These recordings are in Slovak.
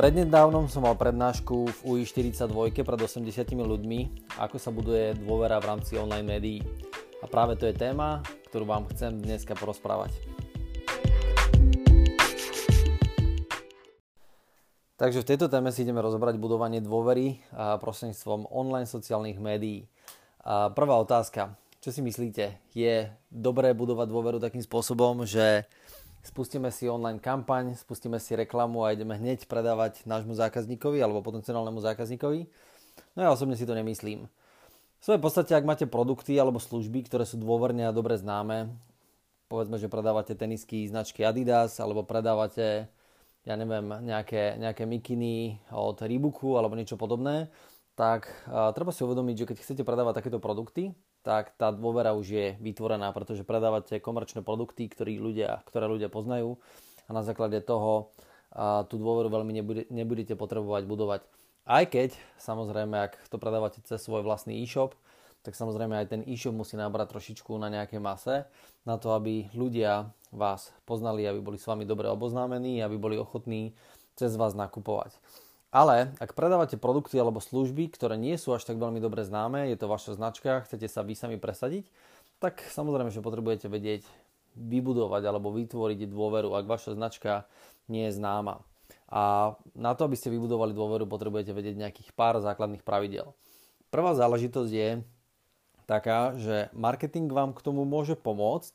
Prednedávnom som mal prednášku v UI42 pred 80 ľuďmi, ako sa buduje dôvera v rámci online médií. A práve to je téma, ktorú vám chcem dneska porozprávať. Takže v tejto téme si ideme rozobrať budovanie dôvery prostredníctvom online sociálnych médií. A prvá otázka. Čo si myslíte? Je dobré budovať dôveru takým spôsobom, že spustíme si online kampaň, spustíme si reklamu a ideme hneď predávať nášmu zákazníkovi alebo potenciálnemu zákazníkovi. No ja osobne si to nemyslím. V svojej podstate, ak máte produkty alebo služby, ktoré sú dôverne a dobre známe, povedzme, že predávate tenisky značky Adidas alebo predávate, ja neviem, nejaké, nejaké mikiny od Reeboku alebo niečo podobné, tak uh, treba si uvedomiť, že keď chcete predávať takéto produkty, tak tá dôvera už je vytvorená, pretože predávate komerčné produkty, ktoré ľudia, ktoré ľudia poznajú a na základe toho a, tú dôveru veľmi nebude, nebudete potrebovať budovať. Aj keď, samozrejme, ak to predávate cez svoj vlastný e-shop, tak samozrejme aj ten e-shop musí nabrať trošičku na nejaké mase, na to, aby ľudia vás poznali, aby boli s vami dobre oboznámení, aby boli ochotní cez vás nakupovať. Ale ak predávate produkty alebo služby, ktoré nie sú až tak veľmi dobre známe, je to vaša značka, chcete sa vy sami presadiť, tak samozrejme, že potrebujete vedieť vybudovať alebo vytvoriť dôveru, ak vaša značka nie je známa. A na to, aby ste vybudovali dôveru, potrebujete vedieť nejakých pár základných pravidel. Prvá záležitosť je taká, že marketing vám k tomu môže pomôcť,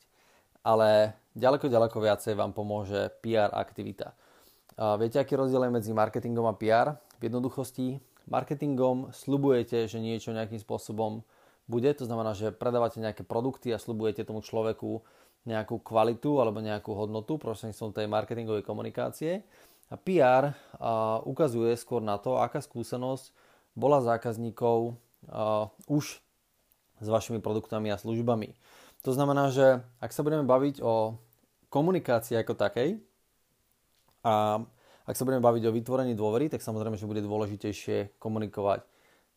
ale ďaleko, ďaleko viacej vám pomôže PR aktivita. A viete, aký rozdiel je medzi marketingom a PR? V jednoduchosti, marketingom slubujete, že niečo nejakým spôsobom bude, to znamená, že predávate nejaké produkty a slubujete tomu človeku nejakú kvalitu alebo nejakú hodnotu prostredníctvom tej marketingovej komunikácie. A PR a, ukazuje skôr na to, aká skúsenosť bola zákazníkov a, už s vašimi produktami a službami. To znamená, že ak sa budeme baviť o komunikácii ako takej, a ak sa budeme baviť o vytvorení dôvery, tak samozrejme, že bude dôležitejšie komunikovať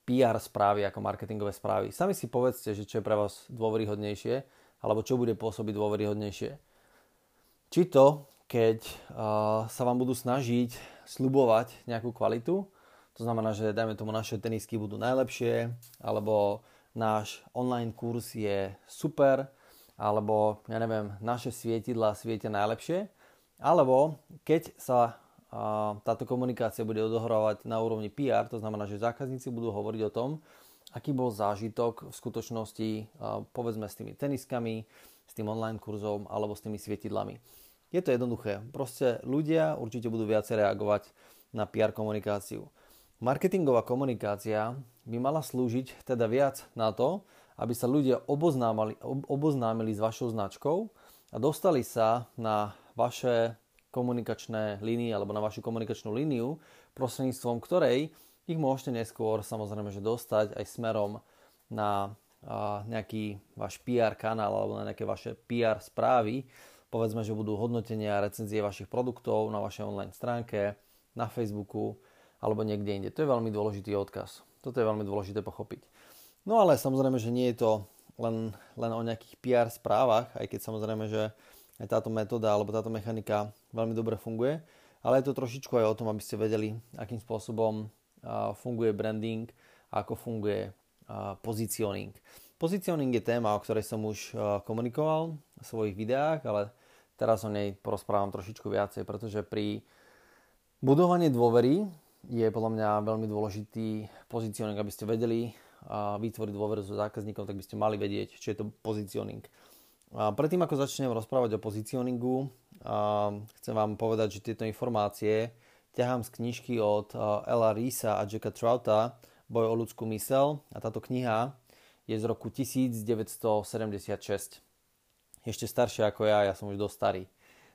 PR správy ako marketingové správy. Sami si povedzte, že čo je pre vás dôveryhodnejšie, alebo čo bude pôsobiť dôveryhodnejšie. Či to, keď sa vám budú snažiť slubovať nejakú kvalitu, to znamená, že dajme tomu naše tenisky budú najlepšie, alebo náš online kurz je super, alebo ja neviem, naše svietidla svietia najlepšie, alebo keď sa a táto komunikácia bude odohrávať na úrovni PR, to znamená, že zákazníci budú hovoriť o tom, aký bol zážitok v skutočnosti, povedzme s tými teniskami, s tým online kurzom alebo s tými svietidlami. Je to jednoduché. Proste ľudia určite budú viacej reagovať na PR komunikáciu. Marketingová komunikácia by mala slúžiť teda viac na to, aby sa ľudia oboznámili, oboznámili s vašou značkou a dostali sa na vaše komunikačné línie alebo na vašu komunikačnú líniu, prostredníctvom ktorej ich môžete neskôr samozrejme že dostať aj smerom na nejaký váš PR kanál alebo na nejaké vaše PR správy. Povedzme, že budú hodnotenia a recenzie vašich produktov na vašej online stránke, na Facebooku alebo niekde inde. To je veľmi dôležitý odkaz. Toto je veľmi dôležité pochopiť. No ale samozrejme, že nie je to len, len o nejakých PR správach, aj keď samozrejme, že táto metóda alebo táto mechanika veľmi dobre funguje, ale je to trošičku aj o tom, aby ste vedeli, akým spôsobom funguje branding a ako funguje pozicioning. Pozicioning je téma, o ktorej som už komunikoval v svojich videách, ale teraz o nej porozprávam trošičku viacej, pretože pri budovaní dôvery je podľa mňa veľmi dôležitý pozicioning, aby ste vedeli vytvoriť dôveru so zákazníkom, tak by ste mali vedieť, čo je to pozicioning. A predtým, ako začnem rozprávať o pozicioningu, chcem vám povedať, že tieto informácie ťahám z knižky od Ella Reesa a Jacka Trouta Boj o ľudskú mysel a táto kniha je z roku 1976. Ešte staršia ako ja, ja som už dosť starý.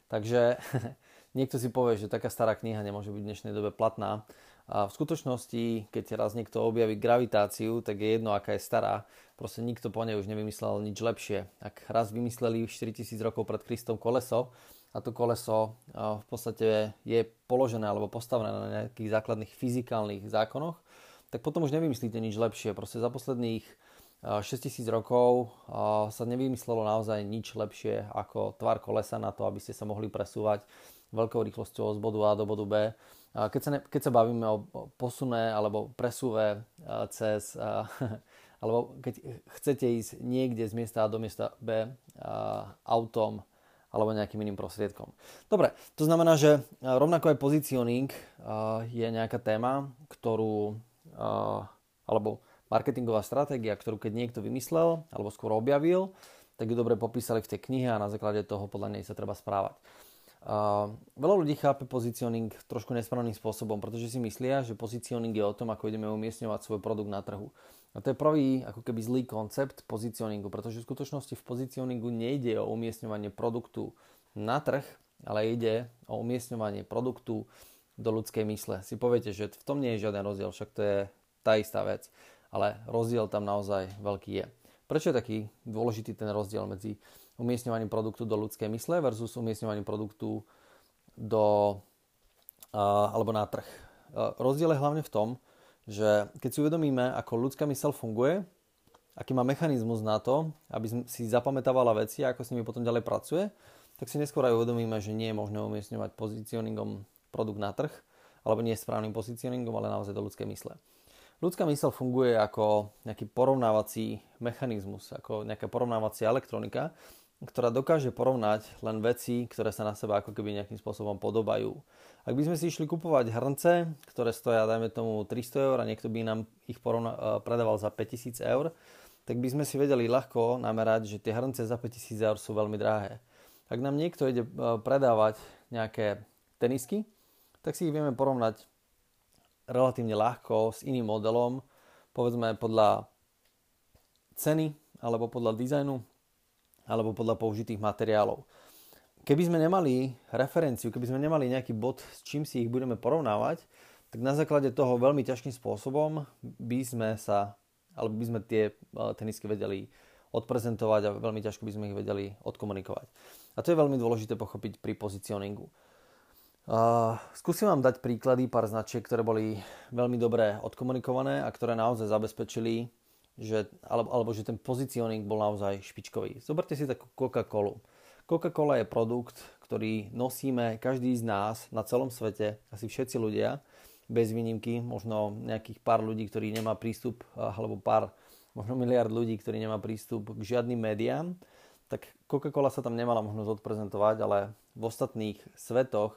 Takže niekto si povie, že taká stará kniha nemôže byť v dnešnej dobe platná, a v skutočnosti, keď raz niekto objaví gravitáciu, tak je jedno, aká je stará. Proste nikto po nej už nevymyslel nič lepšie. Ak raz vymysleli 4000 rokov pred Kristom koleso, a to koleso v podstate je položené alebo postavené na nejakých základných fyzikálnych zákonoch, tak potom už nevymyslíte nič lepšie. Proste za posledných 6000 rokov sa nevymyslelo naozaj nič lepšie ako tvar kolesa na to, aby ste sa mohli presúvať veľkou rýchlosťou z bodu A do bodu B. Keď sa, ne, keď sa bavíme o posune alebo presúve cez, alebo keď chcete ísť niekde z miesta A do miesta B autom alebo nejakým iným prostriedkom. Dobre, to znamená, že rovnako aj pozicioning je nejaká téma, ktorú alebo marketingová stratégia, ktorú keď niekto vymyslel alebo skôr objavil, tak ju dobre popísali v tej knihe a na základe toho podľa nej sa treba správať. Uh, veľa ľudí chápe pozicioning trošku nesprávnym spôsobom, pretože si myslia, že pozicioning je o tom, ako ideme umiestňovať svoj produkt na trhu. A to je prvý ako keby zlý koncept pozicioningu, pretože v skutočnosti v pozicioningu nejde o umiestňovanie produktu na trh, ale ide o umiestňovanie produktu do ľudskej mysle. Si poviete, že v tom nie je žiaden rozdiel, však to je tá istá vec ale rozdiel tam naozaj veľký je. Prečo je taký dôležitý ten rozdiel medzi umiestňovaním produktu do ľudskej mysle versus umiestňovaním produktu do, uh, alebo na trh? Uh, rozdiel je hlavne v tom, že keď si uvedomíme, ako ľudská mysel funguje, aký má mechanizmus na to, aby si zapamätávala veci a ako s nimi potom ďalej pracuje, tak si neskôr aj uvedomíme, že nie je možné umiestňovať pozicioningom produkt na trh, alebo nie správnym pozicioningom, ale naozaj do ľudskej mysle. Ľudská mysel funguje ako nejaký porovnávací mechanizmus, ako nejaká porovnávacia elektronika, ktorá dokáže porovnať len veci, ktoré sa na seba ako keby nejakým spôsobom podobajú. Ak by sme si išli kupovať hrnce, ktoré stoja, dajme tomu 300 eur a niekto by nám ich porovna- e, predával za 5000 eur, tak by sme si vedeli ľahko namerať, že tie hrnce za 5000 eur sú veľmi drahé. Ak nám niekto ide e, predávať nejaké tenisky, tak si ich vieme porovnať relatívne ľahko s iným modelom, povedzme podľa ceny, alebo podľa dizajnu, alebo podľa použitých materiálov. Keby sme nemali referenciu, keby sme nemali nejaký bod, s čím si ich budeme porovnávať, tak na základe toho veľmi ťažkým spôsobom by sme sa, alebo by sme tie e, tenisky vedeli odprezentovať a veľmi ťažko by sme ich vedeli odkomunikovať. A to je veľmi dôležité pochopiť pri pozicioningu. Uh, skúsim vám dať príklady pár značiek, ktoré boli veľmi dobre odkomunikované a ktoré naozaj zabezpečili, že, alebo, alebo že ten pozicioning bol naozaj špičkový. Zoberte si takú Coca-Colu. Coca-Cola je produkt, ktorý nosíme každý z nás na celom svete, asi všetci ľudia, bez výnimky, možno nejakých pár ľudí, ktorí nemá prístup, alebo pár, možno miliard ľudí, ktorí nemá prístup k žiadnym médiám, tak Coca-Cola sa tam nemala možnosť odprezentovať, ale v ostatných svetoch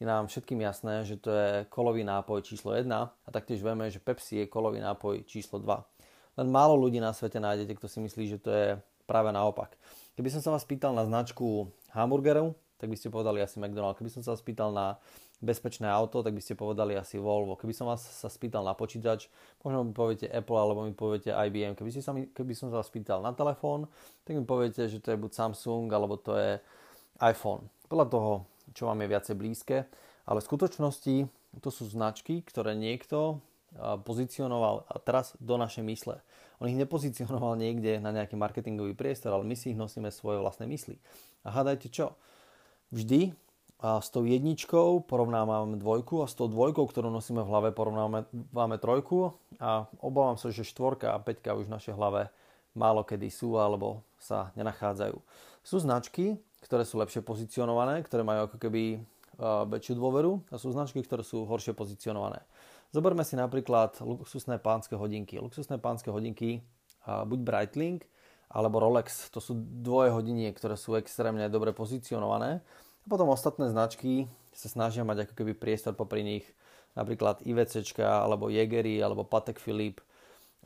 je nám všetkým jasné, že to je kolový nápoj číslo 1 a taktiež vieme, že Pepsi je kolový nápoj číslo 2. Len málo ľudí na svete nájdete, kto si myslí, že to je práve naopak. Keby som sa vás pýtal na značku hamburgerov, tak by ste povedali asi McDonald's. Keby som sa vás pýtal na bezpečné auto, tak by ste povedali asi Volvo. Keby som vás sa spýtal na počítač, možno mi poviete Apple alebo mi poviete IBM. Keby, ste sa mi, keby som sa vás pýtal na telefón, tak mi poviete, že to je buď Samsung alebo to je iPhone. Podľa toho, čo vám je viacej blízke. Ale v skutočnosti to sú značky, ktoré niekto pozicionoval teraz do našej mysle. On ich nepozicionoval niekde na nejaký marketingový priestor, ale my si ich nosíme svoje vlastné mysli. A hádajte čo? Vždy s tou jedničkou porovnávame dvojku a s tou dvojkou, ktorú nosíme v hlave, porovnávame trojku a obávam sa, že štvorka a peťka už v našej hlave málo kedy sú alebo sa nenachádzajú. Sú značky, ktoré sú lepšie pozicionované, ktoré majú ako keby väčšiu dôveru a sú značky, ktoré sú horšie pozicionované. Zoberme si napríklad luxusné pánske hodinky. Luxusné pánske hodinky, buď Breitling alebo Rolex, to sú dvoje hodiniek, ktoré sú extrémne dobre pozicionované. A potom ostatné značky sa snažia mať ako keby priestor popri nich, napríklad IVC, alebo Jägery, alebo Patek Philippe,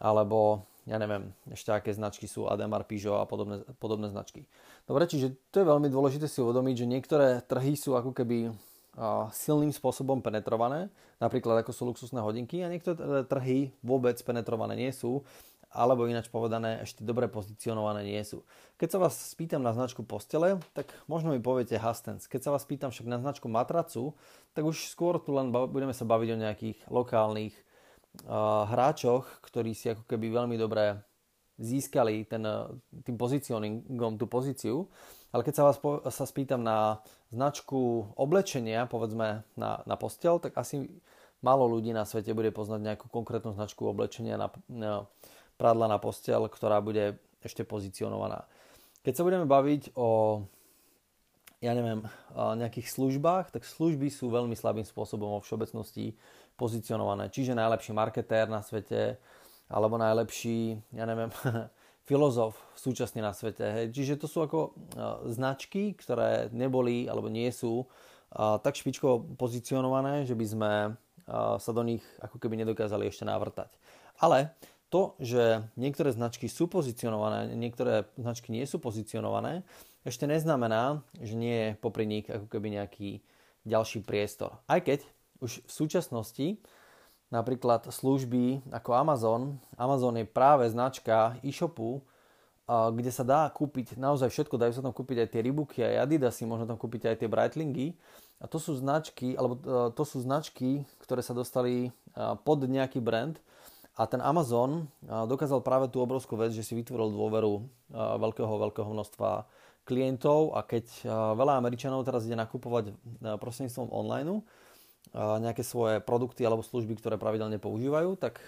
alebo ja neviem, ešte aké značky sú Ademar, Peugeot a podobné, podobné značky. Dobre, čiže to je veľmi dôležité si uvedomiť, že niektoré trhy sú ako keby silným spôsobom penetrované, napríklad ako sú luxusné hodinky a niektoré trhy vôbec penetrované nie sú, alebo ináč povedané ešte dobre pozicionované nie sú. Keď sa vás spýtam na značku postele, tak možno mi poviete Hastens. Keď sa vás pýtam však na značku matracu, tak už skôr tu len budeme sa baviť o nejakých lokálnych hráčoch, ktorí si ako keby veľmi dobre získali ten, tým pozicioningom tú pozíciu. Ale keď sa vás po, sa spýtam na značku oblečenia, povedzme na, na postel, tak asi málo ľudí na svete bude poznať nejakú konkrétnu značku oblečenia na, na prádla na postel, ktorá bude ešte pozicionovaná. Keď sa budeme baviť o ja neviem, nejakých službách, tak služby sú veľmi slabým spôsobom vo všeobecnosti pozicionované. Čiže najlepší marketér na svete, alebo najlepší, ja neviem, filozof súčasne na svete. Hej. Čiže to sú ako značky, ktoré neboli alebo nie sú tak špičkovo pozicionované, že by sme sa do nich ako keby nedokázali ešte navrtať. Ale to, že niektoré značky sú pozicionované, niektoré značky nie sú pozicionované, ešte neznamená, že nie je popri nich ako keby nejaký ďalší priestor. Aj keď už v súčasnosti napríklad služby ako Amazon, Amazon je práve značka e-shopu, kde sa dá kúpiť naozaj všetko, dajú sa tam kúpiť aj tie Reeboky, aj Adidasy, možno tam kúpiť aj tie Breitlingy. A to sú značky, alebo e, to sú značky, ktoré sa dostali e, pod nejaký brand, a ten Amazon dokázal práve tú obrovskú vec, že si vytvoril dôveru veľkého, veľkého množstva klientov. A keď veľa Američanov teraz ide nakupovať prostredníctvom online nejaké svoje produkty alebo služby, ktoré pravidelne používajú, tak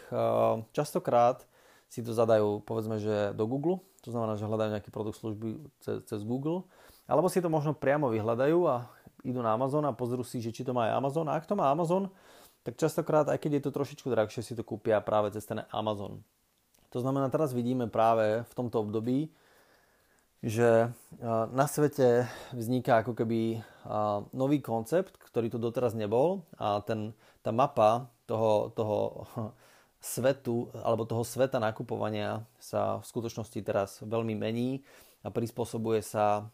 častokrát si to zadajú povedzme, že do Google, to znamená, že hľadajú nejaký produkt služby cez, cez Google, alebo si to možno priamo vyhľadajú a idú na Amazon a pozrú si, že či to má aj Amazon. A ak to má Amazon, tak častokrát, aj keď je to trošičku drahšie, si to kúpia práve cez ten Amazon. To znamená, teraz vidíme práve v tomto období, že na svete vzniká ako keby nový koncept, ktorý tu doteraz nebol a ten, tá mapa toho, toho svetu alebo toho sveta nakupovania sa v skutočnosti teraz veľmi mení a prispôsobuje sa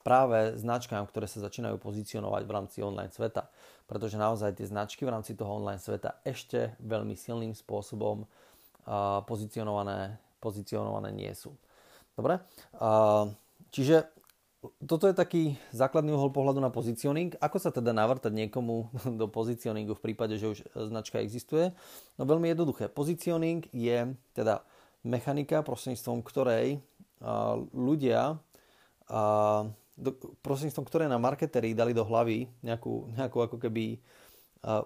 práve značkám, ktoré sa začínajú pozicionovať v rámci online sveta. Pretože naozaj tie značky v rámci toho online sveta ešte veľmi silným spôsobom pozicionované, pozicionované nie sú. Dobre? Čiže toto je taký základný uhol pohľadu na pozicioning. Ako sa teda navrtať niekomu do pozicioningu v prípade, že už značka existuje? No veľmi jednoduché. Pozicioning je teda mechanika, prostredníctvom ktorej ľudia prostredníctvom ktoré na marketeri dali do hlavy nejakú, nejakú ako keby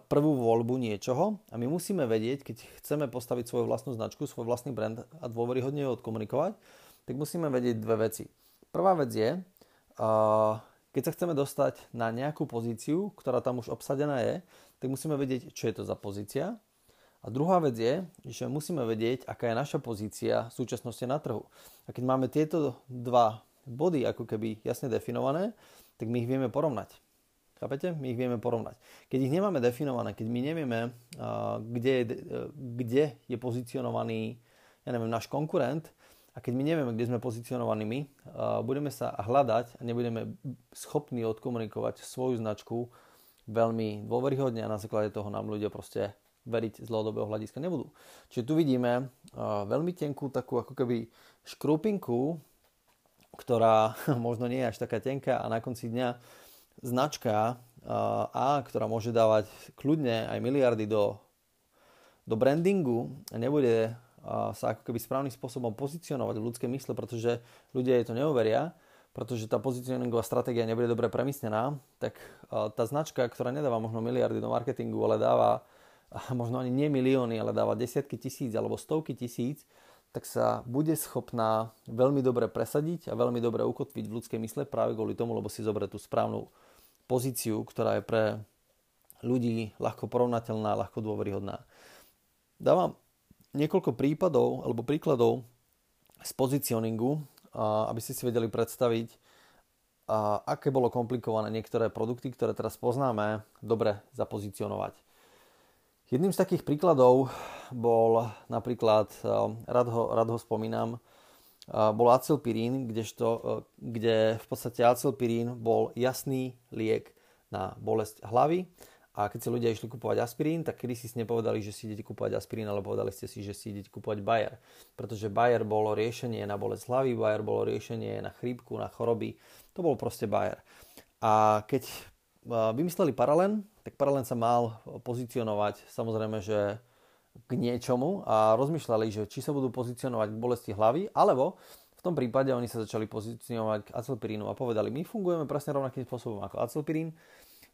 prvú voľbu niečoho a my musíme vedieť, keď chceme postaviť svoju vlastnú značku, svoj vlastný brand a dôveryhodne ho odkomunikovať, tak musíme vedieť dve veci. Prvá vec je, keď sa chceme dostať na nejakú pozíciu, ktorá tam už obsadená je, tak musíme vedieť, čo je to za pozícia. A druhá vec je, že musíme vedieť, aká je naša pozícia v súčasnosti na trhu. A keď máme tieto dva body ako keby jasne definované, tak my ich vieme porovnať. Chápete? My ich vieme porovnať. Keď ich nemáme definované, keď my nevieme, kde je, kde je pozicionovaný ja neviem, náš konkurent a keď my nevieme, kde sme pozicionovaní my, budeme sa hľadať a nebudeme schopní odkomunikovať svoju značku veľmi dôveryhodne a na základe toho nám ľudia proste veriť z dlhodobého hľadiska nebudú. Čiže tu vidíme veľmi tenkú takú ako keby škrupinku ktorá možno nie je až taká tenká a na konci dňa značka A, ktorá môže dávať kľudne aj miliardy do, do brandingu nebude sa ako keby správnym spôsobom pozicionovať v ľudskej mysle, pretože ľudia jej to neuveria, pretože tá pozicioningová stratégia nebude dobre premyslená, tak tá značka, ktorá nedáva možno miliardy do marketingu, ale dáva možno ani nie milióny, ale dáva desiatky tisíc alebo stovky tisíc, tak sa bude schopná veľmi dobre presadiť a veľmi dobre ukotviť v ľudskej mysle práve kvôli tomu, lebo si zoberie tú správnu pozíciu, ktorá je pre ľudí ľahko porovnateľná, ľahko dôveryhodná. Dávam niekoľko prípadov alebo príkladov z pozicioningu, aby ste si vedeli predstaviť, aké bolo komplikované niektoré produkty, ktoré teraz poznáme, dobre zapozicionovať. Jedným z takých príkladov bol napríklad, rád ho, rád ho spomínam, bol acylpirín, kdežto, eh, kde v podstate acylpirín bol jasný liek na bolesť hlavy a keď si ľudia išli kupovať aspirín, tak kedy si nepovedali, že si idete kupovať aspirín, ale povedali ste si, že si idete kupovať Bayer. Pretože Bayer bolo riešenie na bolesť hlavy, Bayer bolo riešenie na chrípku, na choroby. To bol proste Bayer. A keď vymysleli Paralen, tak Paralen sa mal pozicionovať samozrejme, že k niečomu a rozmýšľali, že či sa budú pozicionovať k bolesti hlavy, alebo v tom prípade oni sa začali pozicionovať k acilpirínu a povedali, my fungujeme presne rovnakým spôsobom ako acilpirín,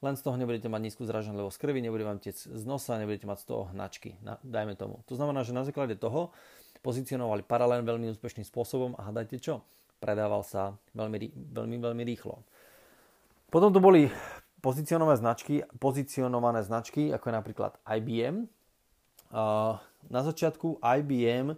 len z toho nebudete mať nízku zraženlivosť krvi, nebude vám tec z nosa, nebudete mať z toho hnačky, dajme tomu. To znamená, že na základe toho pozicionovali paralelne veľmi úspešným spôsobom a hádajte čo? Predával sa veľmi, veľmi, veľmi rýchlo. Potom tu boli pozicionované značky, pozicionované značky, ako je napríklad IBM. Na začiatku IBM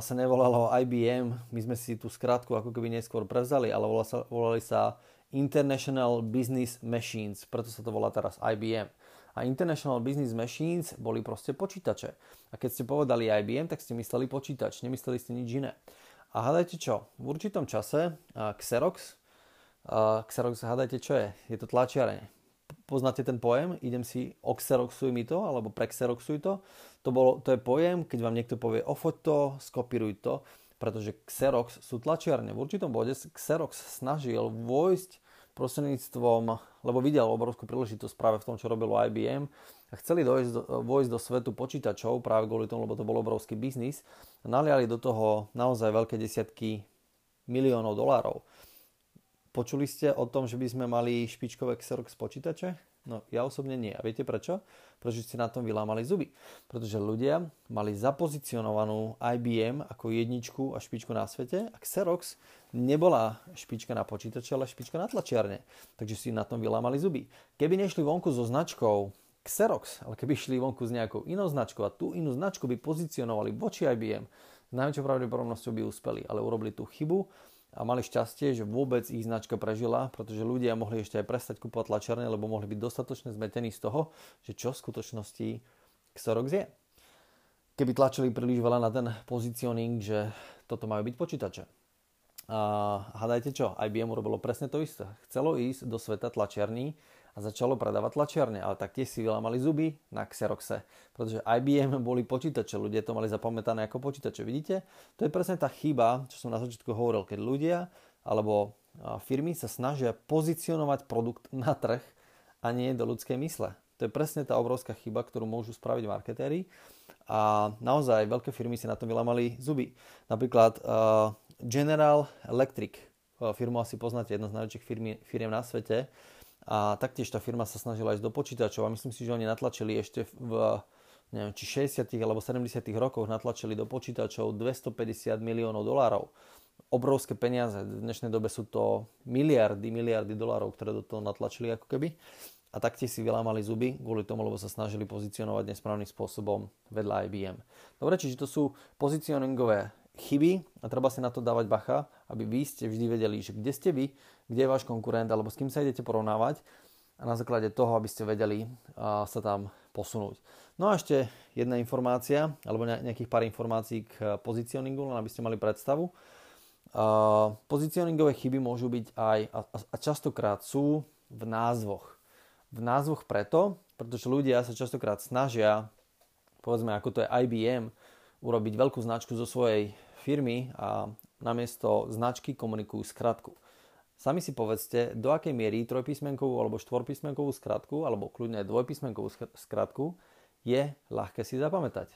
sa nevolalo IBM, my sme si tú skratku ako keby neskôr prevzali, ale volali sa International Business Machines, preto sa to volá teraz IBM. A International Business Machines boli proste počítače. A keď ste povedali IBM, tak ste mysleli počítač, nemysleli ste nič iné. A hádajte čo? V určitom čase Xerox, Xerox hádajte čo je? Je to tlačiareň. Poznáte ten pojem? Idem si oxeroxuj mi to, alebo prexeroxuj to. To, bolo, to je pojem, keď vám niekto povie ofoť to, skopíruj to, pretože Xerox sú tlačiarne. V určitom bode Xerox snažil vojsť prostredníctvom, lebo videl obrovskú príležitosť práve v tom, čo robilo IBM a chceli dojsť do, vojsť do svetu počítačov práve kvôli tomu, lebo to bol obrovský biznis a naliali do toho naozaj veľké desiatky miliónov dolárov. Počuli ste o tom, že by sme mali špičkové Xerox počítače? No ja osobne nie. A viete prečo? Pretože ste na tom vylámali zuby. Pretože ľudia mali zapozicionovanú IBM ako jedničku a špičku na svete a Xerox nebola špička na počítače, ale špička na tlačiarne. Takže si na tom vylámali zuby. Keby nešli vonku so značkou Xerox, ale keby šli vonku s nejakou inou značkou a tú inú značku by pozicionovali voči IBM, s najväčšou pravdepodobnosťou by uspeli, ale urobili tú chybu a mali šťastie, že vôbec ich značka prežila, pretože ľudia mohli ešte aj prestať kúpovať tlačiarne, lebo mohli byť dostatočne zmetení z toho, že čo v skutočnosti Xerox je. Keby tlačili príliš veľa na ten pozicioning, že toto majú byť počítače. A hádajte čo, IBM urobilo presne to isté. Chcelo ísť do sveta tlačiarní, a začalo predávať tlačiarne, ale taktiež si vylámali zuby na Xeroxe, pretože IBM boli počítače, ľudia to mali zapamätané ako počítače. Vidíte? To je presne tá chyba, čo som na začiatku hovoril, keď ľudia alebo firmy sa snažia pozicionovať produkt na trh a nie do ľudskej mysle. To je presne tá obrovská chyba, ktorú môžu spraviť marketéri a naozaj veľké firmy si na tom vylámali zuby. Napríklad uh, General Electric, firmu asi poznáte, jedna z najväčších firm na svete, a taktiež tá firma sa snažila ísť do počítačov a myslím si, že oni natlačili ešte v neviem, či 60. alebo 70. rokoch natlačili do počítačov 250 miliónov dolárov. Obrovské peniaze. V dnešnej dobe sú to miliardy, miliardy dolárov, ktoré do toho natlačili ako keby. A taktiež si vylámali zuby kvôli tomu, lebo sa snažili pozicionovať nesprávnym spôsobom vedľa IBM. Dobre, čiže to sú pozicioningové chyby a treba si na to dávať bacha, aby vy ste vždy vedeli, že kde ste vy, kde je váš konkurent alebo s kým sa idete porovnávať a na základe toho, aby ste vedeli sa tam posunúť. No a ešte jedna informácia, alebo nejakých pár informácií k pozicioningu, len aby ste mali predstavu. Pozicioningové chyby môžu byť aj, a častokrát sú v názvoch. V názvoch preto, pretože ľudia sa častokrát snažia, povedzme ako to je IBM, urobiť veľkú značku zo svojej firmy a namiesto značky komunikujú skratku. Sami si povedzte, do akej miery trojpísmenkovú alebo štvorpísmenkovú skratku, alebo kľudne dvojpísmenkovú skratku, je ľahké si zapamätať.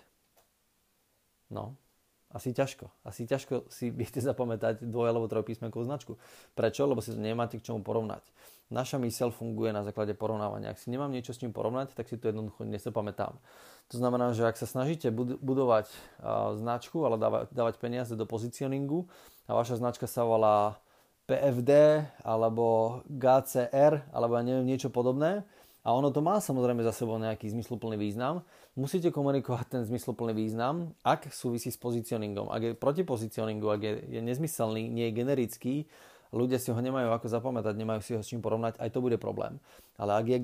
No, asi ťažko. Asi ťažko si viete zapamätať dvoj- alebo trojpísmenkovú značku. Prečo? Lebo si to nemáte k čomu porovnať. Naša myseľ funguje na základe porovnávania. Ak si nemám niečo s čím porovnať, tak si to jednoducho nesapamätám. To znamená, že ak sa snažíte budovať značku, ale dávať peniaze do pozicioningu a vaša značka sa volá PFD alebo GCR alebo ja neviem niečo podobné a ono to má samozrejme za sebou nejaký zmysluplný význam, musíte komunikovať ten zmysluplný význam, ak súvisí s pozicioningom. Ak je proti pozicioningu, ak je, je nezmyselný, nie je generický, ľudia si ho nemajú ako zapamätať, nemajú si ho s čím porovnať, aj to bude problém. Ale ak je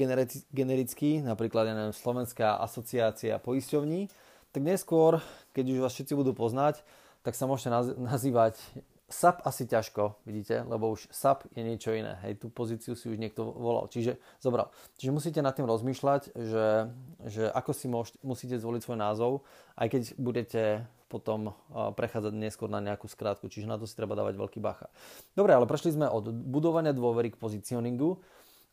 generický, napríklad neviem, Slovenská asociácia poisťovní, tak neskôr, keď už vás všetci budú poznať, tak sa môžete nazývať SAP asi ťažko, vidíte, lebo už SAP je niečo iné. Hej, tú pozíciu si už niekto volal, čiže zobral. Čiže musíte nad tým rozmýšľať, že, že ako si môžete, musíte zvoliť svoj názov, aj keď budete potom prechádzať neskôr na nejakú skrátku, čiže na to si treba dávať veľký bacha. Dobre, ale prešli sme od budovania dôvery k pozicioningu,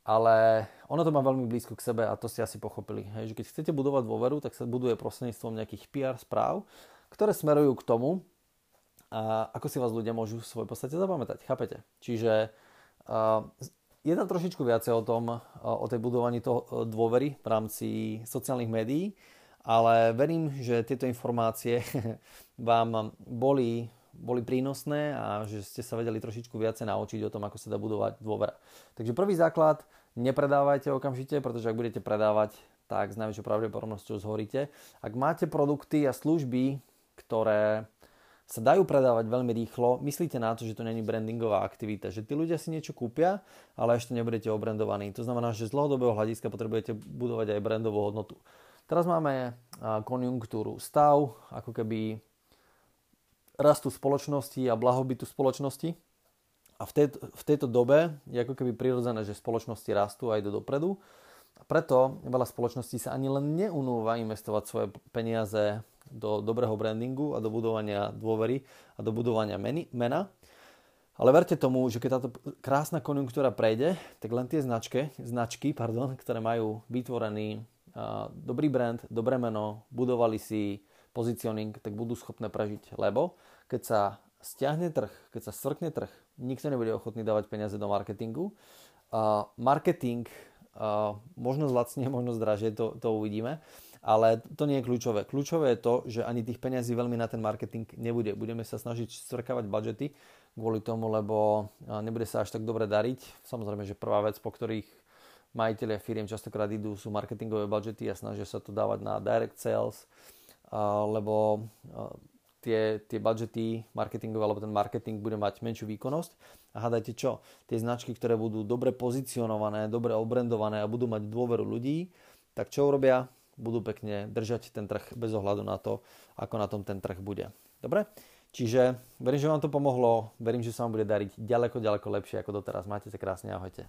ale ono to má veľmi blízko k sebe a to ste asi pochopili. Hej, že keď chcete budovať dôveru, tak sa buduje prostredníctvom nejakých PR správ, ktoré smerujú k tomu, a ako si vás ľudia môžu v svojej podstate zapamätať. Chápete? Čiže uh, je tam trošičku viacej o tom, o tej budovaní toho dôvery v rámci sociálnych médií ale verím, že tieto informácie vám boli, boli prínosné a že ste sa vedeli trošičku viacej naučiť o tom, ako sa dá budovať dôvera. Takže prvý základ, nepredávajte okamžite, pretože ak budete predávať, tak s najväčšou pravdepodobnosťou zhoríte. Ak máte produkty a služby, ktoré sa dajú predávať veľmi rýchlo, myslíte na to, že to není brandingová aktivita, že tí ľudia si niečo kúpia, ale ešte nebudete obrandovaní. To znamená, že z dlhodobého hľadiska potrebujete budovať aj brandovú hodnotu. Teraz máme konjunktúru stav, ako keby rastu spoločnosti a blahobytu spoločnosti. A v, tejto, v tejto dobe je ako keby prirodzené, že spoločnosti rastú aj do dopredu. A preto veľa spoločností sa ani len neunúva investovať svoje peniaze do dobrého brandingu a do budovania dôvery a do budovania meny, mena. Ale verte tomu, že keď táto krásna konjunktúra prejde, tak len tie značky, značky pardon, ktoré majú vytvorený uh, dobrý brand, dobré meno, budovali si pozicioning, tak budú schopné prežiť. Lebo keď sa stiahne trh, keď sa svrkne trh, nikto nebude ochotný dávať peniaze do marketingu. Uh, marketing možno zlacne, možno zdražie, to, to uvidíme ale to nie je kľúčové. Kľúčové je to, že ani tých peniazí veľmi na ten marketing nebude. Budeme sa snažiť strkávať budžety kvôli tomu, lebo nebude sa až tak dobre dariť. Samozrejme, že prvá vec, po ktorých majiteľia firiem častokrát idú, sú marketingové budžety a snažia sa to dávať na direct sales, lebo tie, tie budžety marketingové alebo ten marketing bude mať menšiu výkonnosť. A hádajte čo? Tie značky, ktoré budú dobre pozicionované, dobre obrendované a budú mať dôveru ľudí, tak čo urobia? budú pekne držať ten trh bez ohľadu na to, ako na tom ten trh bude. Dobre? Čiže verím, že vám to pomohlo, verím, že sa vám bude dariť ďaleko, ďaleko lepšie ako doteraz. Majte sa krásne, ahojte.